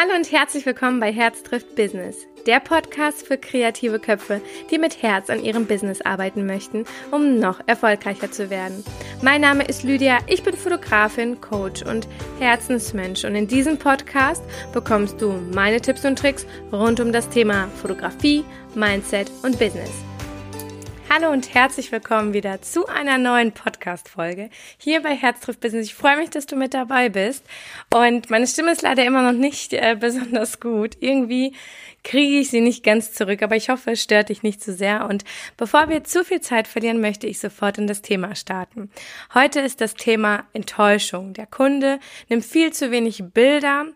Hallo und herzlich willkommen bei Herz trifft Business, der Podcast für kreative Köpfe, die mit Herz an ihrem Business arbeiten möchten, um noch erfolgreicher zu werden. Mein Name ist Lydia, ich bin Fotografin, Coach und Herzensmensch und in diesem Podcast bekommst du meine Tipps und Tricks rund um das Thema Fotografie, Mindset und Business. Hallo und herzlich willkommen wieder zu einer neuen Podcast-Folge hier bei Herz trifft Business. Ich freue mich, dass du mit dabei bist. Und meine Stimme ist leider immer noch nicht äh, besonders gut. Irgendwie kriege ich sie nicht ganz zurück, aber ich hoffe, es stört dich nicht zu sehr. Und bevor wir zu viel Zeit verlieren, möchte ich sofort in das Thema starten. Heute ist das Thema Enttäuschung. Der Kunde nimmt viel zu wenig Bilder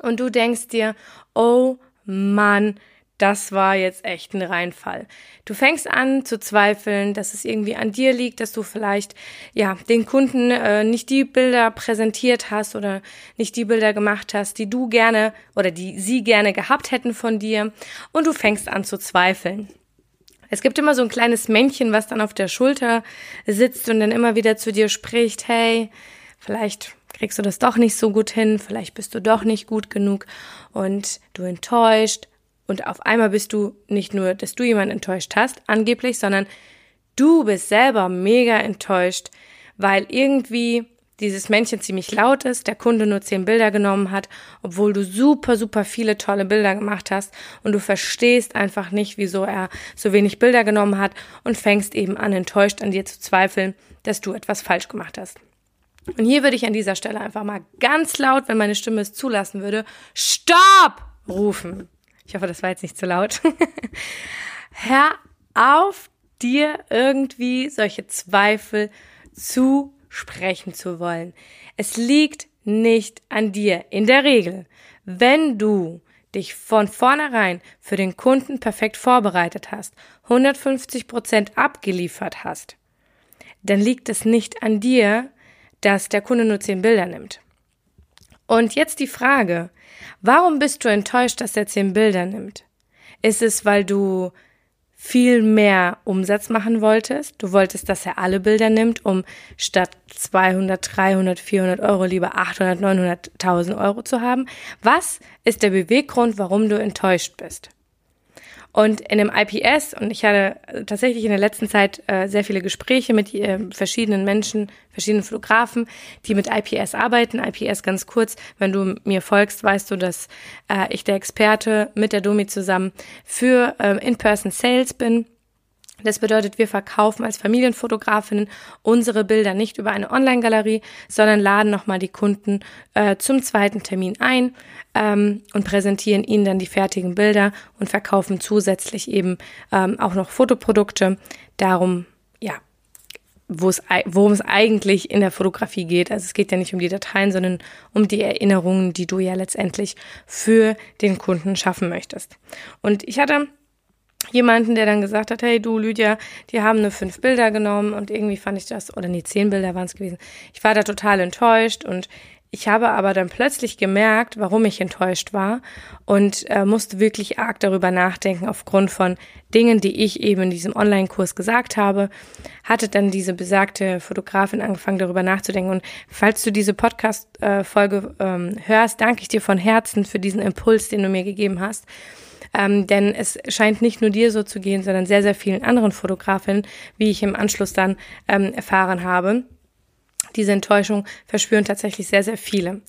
und du denkst dir, oh Mann, das war jetzt echt ein Reinfall. Du fängst an zu zweifeln, dass es irgendwie an dir liegt, dass du vielleicht ja den Kunden äh, nicht die Bilder präsentiert hast oder nicht die Bilder gemacht hast, die du gerne oder die sie gerne gehabt hätten von dir und du fängst an zu zweifeln. Es gibt immer so ein kleines Männchen, was dann auf der Schulter sitzt und dann immer wieder zu dir spricht, hey, vielleicht kriegst du das doch nicht so gut hin, vielleicht bist du doch nicht gut genug und du enttäuscht und auf einmal bist du nicht nur, dass du jemanden enttäuscht hast, angeblich, sondern du bist selber mega enttäuscht, weil irgendwie dieses Männchen ziemlich laut ist, der Kunde nur zehn Bilder genommen hat, obwohl du super, super viele tolle Bilder gemacht hast und du verstehst einfach nicht, wieso er so wenig Bilder genommen hat und fängst eben an, enttäuscht an dir zu zweifeln, dass du etwas falsch gemacht hast. Und hier würde ich an dieser Stelle einfach mal ganz laut, wenn meine Stimme es zulassen würde, Stopp rufen. Ich hoffe, das war jetzt nicht zu laut. Hör auf, dir irgendwie solche Zweifel zusprechen zu wollen. Es liegt nicht an dir. In der Regel, wenn du dich von vornherein für den Kunden perfekt vorbereitet hast, 150 Prozent abgeliefert hast, dann liegt es nicht an dir, dass der Kunde nur zehn Bilder nimmt. Und jetzt die Frage, Warum bist du enttäuscht, dass er zehn Bilder nimmt? Ist es, weil du viel mehr Umsatz machen wolltest? Du wolltest, dass er alle Bilder nimmt, um statt 200, 300, 400 Euro lieber 800, 900, 1000 Euro zu haben? Was ist der Beweggrund, warum du enttäuscht bist? Und in dem IPS, und ich hatte tatsächlich in der letzten Zeit äh, sehr viele Gespräche mit äh, verschiedenen Menschen, verschiedenen Fotografen, die mit IPS arbeiten. IPS ganz kurz, wenn du mir folgst, weißt du, dass äh, ich der Experte mit der Domi zusammen für äh, In-Person Sales bin das bedeutet, wir verkaufen als Familienfotografinnen unsere Bilder nicht über eine Online-Galerie, sondern laden nochmal die Kunden äh, zum zweiten Termin ein ähm, und präsentieren ihnen dann die fertigen Bilder und verkaufen zusätzlich eben ähm, auch noch Fotoprodukte. Darum, ja, worum es eigentlich in der Fotografie geht. Also es geht ja nicht um die Dateien, sondern um die Erinnerungen, die du ja letztendlich für den Kunden schaffen möchtest. Und ich hatte jemanden, der dann gesagt hat, hey du Lydia, die haben nur fünf Bilder genommen und irgendwie fand ich das, oder nee, zehn Bilder waren es gewesen. Ich war da total enttäuscht und ich habe aber dann plötzlich gemerkt, warum ich enttäuscht war und äh, musste wirklich arg darüber nachdenken aufgrund von Dingen, die ich eben in diesem Online-Kurs gesagt habe. Hatte dann diese besagte Fotografin angefangen, darüber nachzudenken. Und falls du diese Podcast-Folge äh, ähm, hörst, danke ich dir von Herzen für diesen Impuls, den du mir gegeben hast. Ähm, denn es scheint nicht nur dir so zu gehen, sondern sehr, sehr vielen anderen Fotografinnen, wie ich im Anschluss dann ähm, erfahren habe. Diese Enttäuschung verspüren tatsächlich sehr, sehr viele.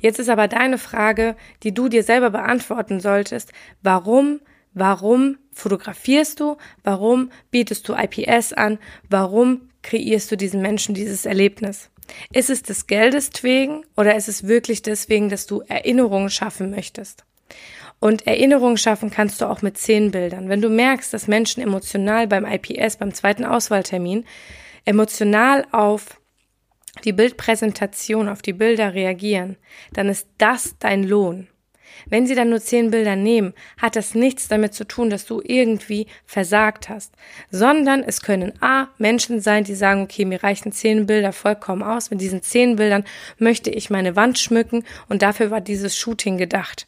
Jetzt ist aber deine Frage, die du dir selber beantworten solltest. Warum, warum fotografierst du? Warum bietest du IPS an? Warum kreierst du diesen Menschen dieses Erlebnis? Ist es des Geldes wegen oder ist es wirklich deswegen, dass du Erinnerungen schaffen möchtest? Und Erinnerungen schaffen kannst du auch mit zehn Bildern. Wenn du merkst, dass Menschen emotional beim IPS, beim zweiten Auswahltermin, emotional auf die Bildpräsentation, auf die Bilder reagieren, dann ist das dein Lohn. Wenn sie dann nur zehn Bilder nehmen, hat das nichts damit zu tun, dass du irgendwie versagt hast, sondern es können A, Menschen sein, die sagen, okay, mir reichen zehn Bilder vollkommen aus. Mit diesen zehn Bildern möchte ich meine Wand schmücken und dafür war dieses Shooting gedacht.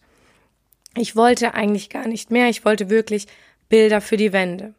Ich wollte eigentlich gar nicht mehr. Ich wollte wirklich Bilder für die Wände.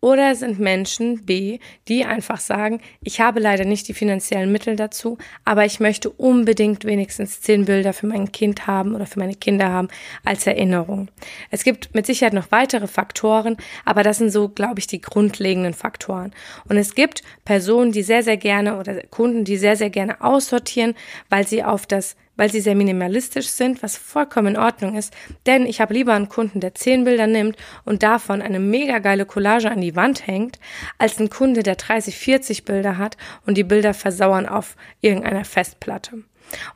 Oder es sind Menschen B, die einfach sagen, ich habe leider nicht die finanziellen Mittel dazu, aber ich möchte unbedingt wenigstens zehn Bilder für mein Kind haben oder für meine Kinder haben als Erinnerung. Es gibt mit Sicherheit noch weitere Faktoren, aber das sind so, glaube ich, die grundlegenden Faktoren. Und es gibt Personen, die sehr, sehr gerne oder Kunden, die sehr, sehr gerne aussortieren, weil sie auf das weil sie sehr minimalistisch sind, was vollkommen in Ordnung ist. Denn ich habe lieber einen Kunden, der zehn Bilder nimmt und davon eine mega geile Collage an die Wand hängt, als einen Kunde, der 30, 40 Bilder hat und die Bilder versauern auf irgendeiner Festplatte.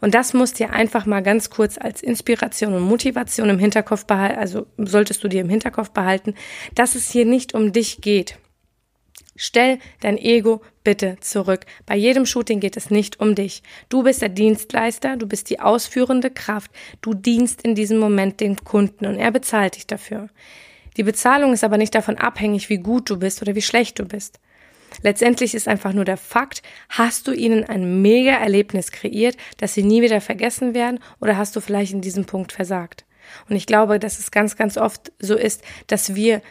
Und das musst dir einfach mal ganz kurz als Inspiration und Motivation im Hinterkopf behalten, also solltest du dir im Hinterkopf behalten, dass es hier nicht um dich geht. Stell dein Ego bitte zurück. Bei jedem Shooting geht es nicht um dich. Du bist der Dienstleister, du bist die ausführende Kraft. Du dienst in diesem Moment dem Kunden und er bezahlt dich dafür. Die Bezahlung ist aber nicht davon abhängig, wie gut du bist oder wie schlecht du bist. Letztendlich ist einfach nur der Fakt, hast du ihnen ein mega Erlebnis kreiert, das sie nie wieder vergessen werden oder hast du vielleicht in diesem Punkt versagt? Und ich glaube, dass es ganz, ganz oft so ist, dass wir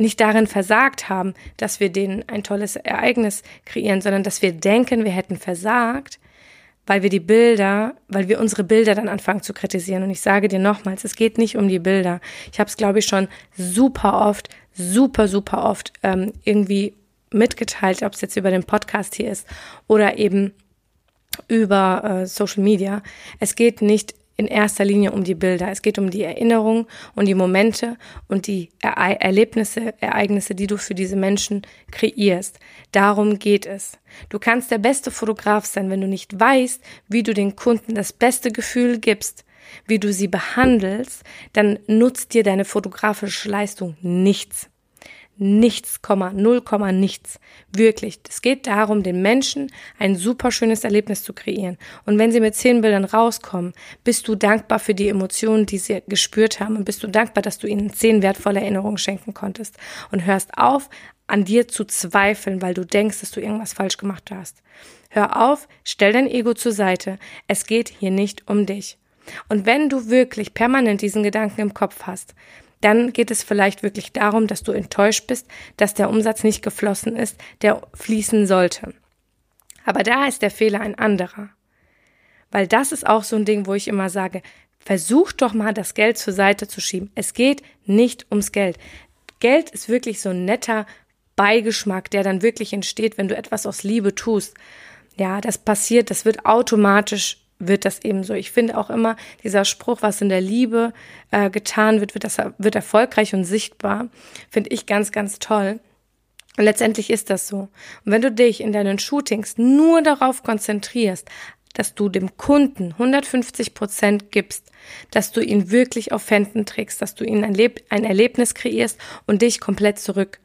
nicht darin versagt haben, dass wir denen ein tolles Ereignis kreieren, sondern dass wir denken, wir hätten versagt, weil wir die Bilder, weil wir unsere Bilder dann anfangen zu kritisieren. Und ich sage dir nochmals, es geht nicht um die Bilder. Ich habe es, glaube ich, schon super oft, super, super oft ähm, irgendwie mitgeteilt, ob es jetzt über den Podcast hier ist oder eben über äh, Social Media. Es geht nicht in erster Linie um die Bilder. Es geht um die Erinnerung und die Momente und die er Erlebnisse, Ereignisse, die du für diese Menschen kreierst. Darum geht es. Du kannst der beste Fotograf sein, wenn du nicht weißt, wie du den Kunden das beste Gefühl gibst, wie du sie behandelst, dann nutzt dir deine fotografische Leistung nichts nichts, null nichts. Wirklich. Es geht darum, den Menschen ein super schönes Erlebnis zu kreieren. Und wenn sie mit zehn Bildern rauskommen, bist du dankbar für die Emotionen, die sie gespürt haben und bist du dankbar, dass du ihnen zehn wertvolle Erinnerungen schenken konntest und hörst auf, an dir zu zweifeln, weil du denkst, dass du irgendwas falsch gemacht hast. Hör auf, stell dein Ego zur Seite. Es geht hier nicht um dich. Und wenn du wirklich permanent diesen Gedanken im Kopf hast, dann geht es vielleicht wirklich darum, dass du enttäuscht bist, dass der Umsatz nicht geflossen ist, der fließen sollte. Aber da ist der Fehler ein anderer. Weil das ist auch so ein Ding, wo ich immer sage, versuch doch mal das Geld zur Seite zu schieben. Es geht nicht ums Geld. Geld ist wirklich so ein netter Beigeschmack, der dann wirklich entsteht, wenn du etwas aus Liebe tust. Ja, das passiert, das wird automatisch wird das eben so. Ich finde auch immer dieser Spruch, was in der Liebe äh, getan wird, wird das wird erfolgreich und sichtbar, finde ich ganz ganz toll. Und letztendlich ist das so. Und wenn du dich in deinen Shootings nur darauf konzentrierst, dass du dem Kunden 150 Prozent gibst, dass du ihn wirklich auf Händen trägst, dass du ihn ein, Leb ein Erlebnis kreierst und dich komplett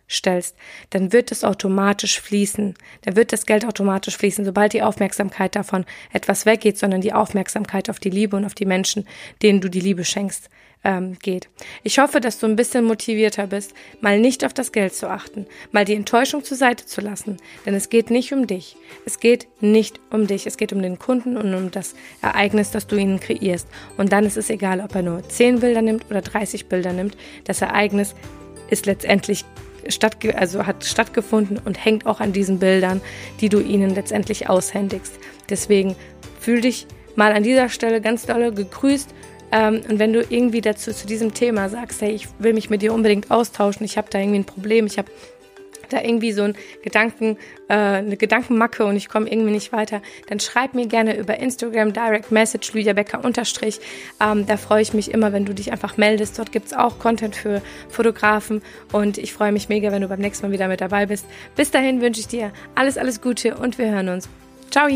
zurückstellst, dann wird es automatisch fließen. Dann wird das Geld automatisch fließen, sobald die Aufmerksamkeit davon etwas weggeht, sondern die Aufmerksamkeit auf die Liebe und auf die Menschen, denen du die Liebe schenkst, ähm, geht. Ich hoffe, dass du ein bisschen motivierter bist, mal nicht auf das Geld zu achten, mal die Enttäuschung zur Seite zu lassen, denn es geht nicht um dich. Es geht nicht um dich. Es geht um den Kunden und um das Ereignis, das du ihnen kreierst. Und dann ist es egal, ob er nur 10 Bilder nimmt oder 30 Bilder nimmt. Das Ereignis ist letztendlich statt, also hat stattgefunden und hängt auch an diesen Bildern, die du ihnen letztendlich aushändigst. Deswegen fühl dich mal an dieser Stelle ganz dolle gegrüßt ähm, und wenn du irgendwie dazu zu diesem Thema sagst, hey, ich will mich mit dir unbedingt austauschen, ich habe da irgendwie ein Problem, ich habe da irgendwie so ein Gedanken, äh, eine Gedankenmacke und ich komme irgendwie nicht weiter, dann schreib mir gerne über Instagram Direct Message Lydia Becker unterstrich. Ähm, da freue ich mich immer, wenn du dich einfach meldest. Dort gibt es auch Content für Fotografen und ich freue mich mega, wenn du beim nächsten Mal wieder mit dabei bist. Bis dahin wünsche ich dir alles, alles Gute und wir hören uns. Ciao!